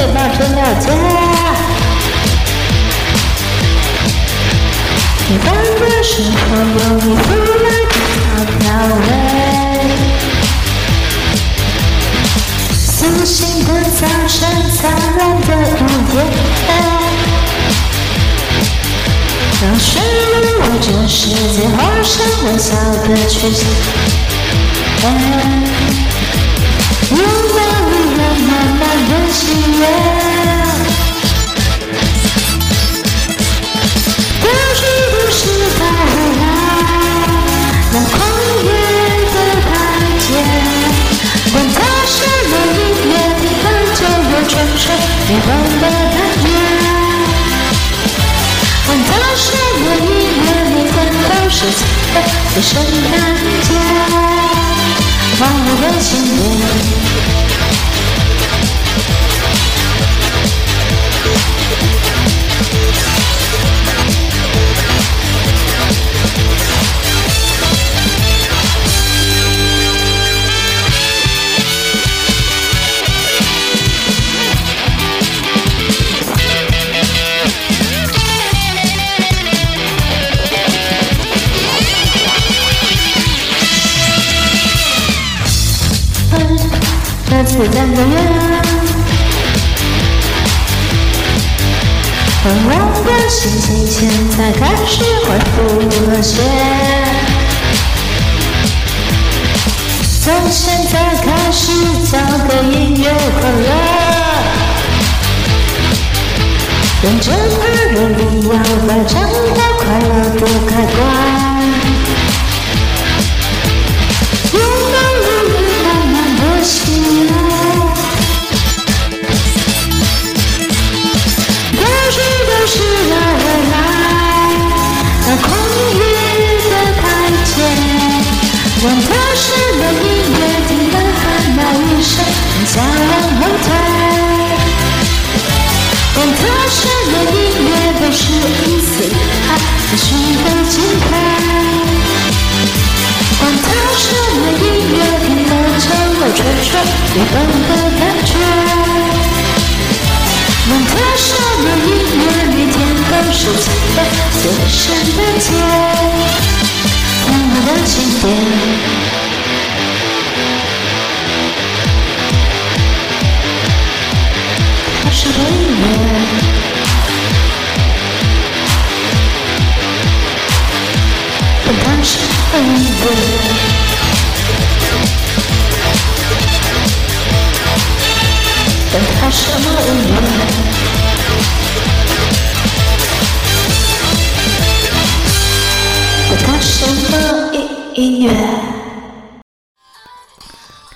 也保存了家。平凡的生活有你赋来的调味。素醒的早晨，灿烂的午夜，让眩晕我这世界画上微笑的曲线。的圣诞节，忘我的情节。自然的月，昏黄的心情现在开始恢复和谐。从现在开始，交给音乐快乐，跟着它用力摇摆，掌握快乐的开关。管它什么音乐，听了还那一声，再往后退。管它什么音乐，都是一丝一毫的许的敬佩。管它什么音乐，听了就有春水流动的感觉。管它什么音乐，每天都是情人的圣诞节。我的经典，但是音乐，它是音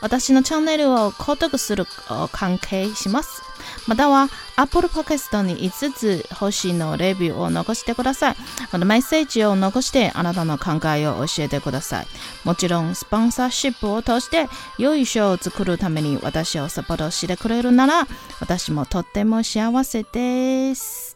私のチャンネルを购読する関系します。または Apple Podcast に5つ星のレビューを残してください。またメッセージを残してあなたの考えを教えてください。もちろんスポンサーシップを通して良いショーを作るために私をサポートしてくれるなら私もとっても幸せです。